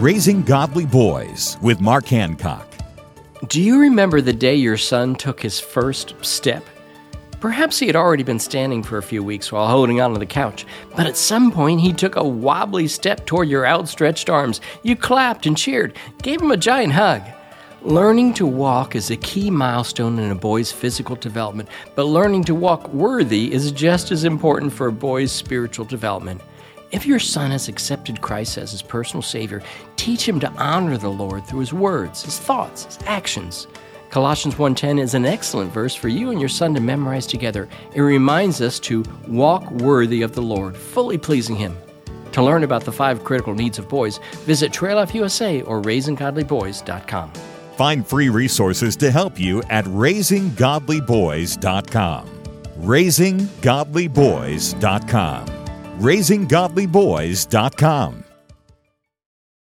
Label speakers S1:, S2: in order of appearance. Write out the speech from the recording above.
S1: Raising Godly Boys with Mark Hancock.
S2: Do you remember the day your son took his first step? Perhaps he had already been standing for a few weeks while holding onto the couch, but at some point he took a wobbly step toward your outstretched arms. You clapped and cheered, gave him a giant hug. Learning to walk is a key milestone in a boy's physical development, but learning to walk worthy is just as important for a boy's spiritual development. If your son has accepted Christ as his personal Savior, teach him to honor the Lord through his words, his thoughts, his actions. Colossians 1:10 is an excellent verse for you and your son to memorize together. It reminds us to walk worthy of the Lord, fully pleasing him. To learn about the five critical needs of boys, visit Trail Life USA or raisinggodlyboys.com.
S1: Find free resources to help you at raisinggodlyboys.com. Raisinggodlyboys.com. Raisinggodlyboys.com.